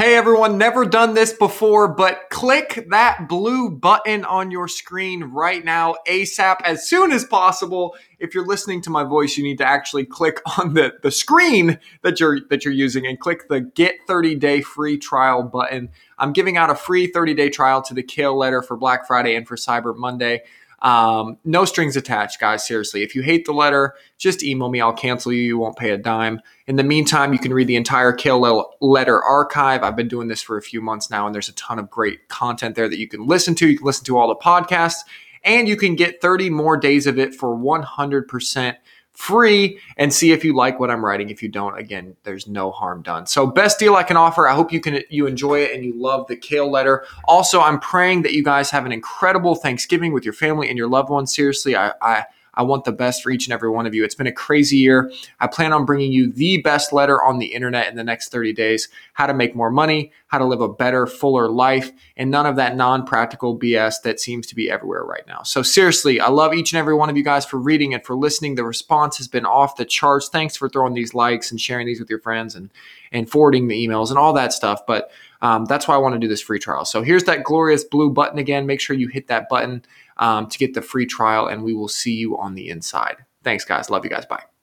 Hey everyone, never done this before, but click that blue button on your screen right now, ASAP, as soon as possible. If you're listening to my voice, you need to actually click on the, the screen that you're that you're using and click the get 30 day free trial button. I'm giving out a free 30 day trial to the Kale letter for Black Friday and for Cyber Monday. Um, no strings attached, guys. Seriously, if you hate the letter, just email me. I'll cancel you. You won't pay a dime. In the meantime, you can read the entire Kale letter archive. I've been doing this for a few months now, and there's a ton of great content there that you can listen to. You can listen to all the podcasts, and you can get 30 more days of it for 100% free and see if you like what I'm writing. If you don't, again, there's no harm done. So best deal I can offer. I hope you can you enjoy it and you love the kale letter. Also, I'm praying that you guys have an incredible Thanksgiving with your family and your loved ones. Seriously, I, I I want the best for each and every one of you. It's been a crazy year. I plan on bringing you the best letter on the internet in the next 30 days how to make more money, how to live a better, fuller life, and none of that non practical BS that seems to be everywhere right now. So, seriously, I love each and every one of you guys for reading and for listening. The response has been off the charts. Thanks for throwing these likes and sharing these with your friends and, and forwarding the emails and all that stuff. But um, that's why I want to do this free trial. So, here's that glorious blue button again. Make sure you hit that button um, to get the free trial, and we will see you on the inside. Thanks, guys. Love you guys. Bye.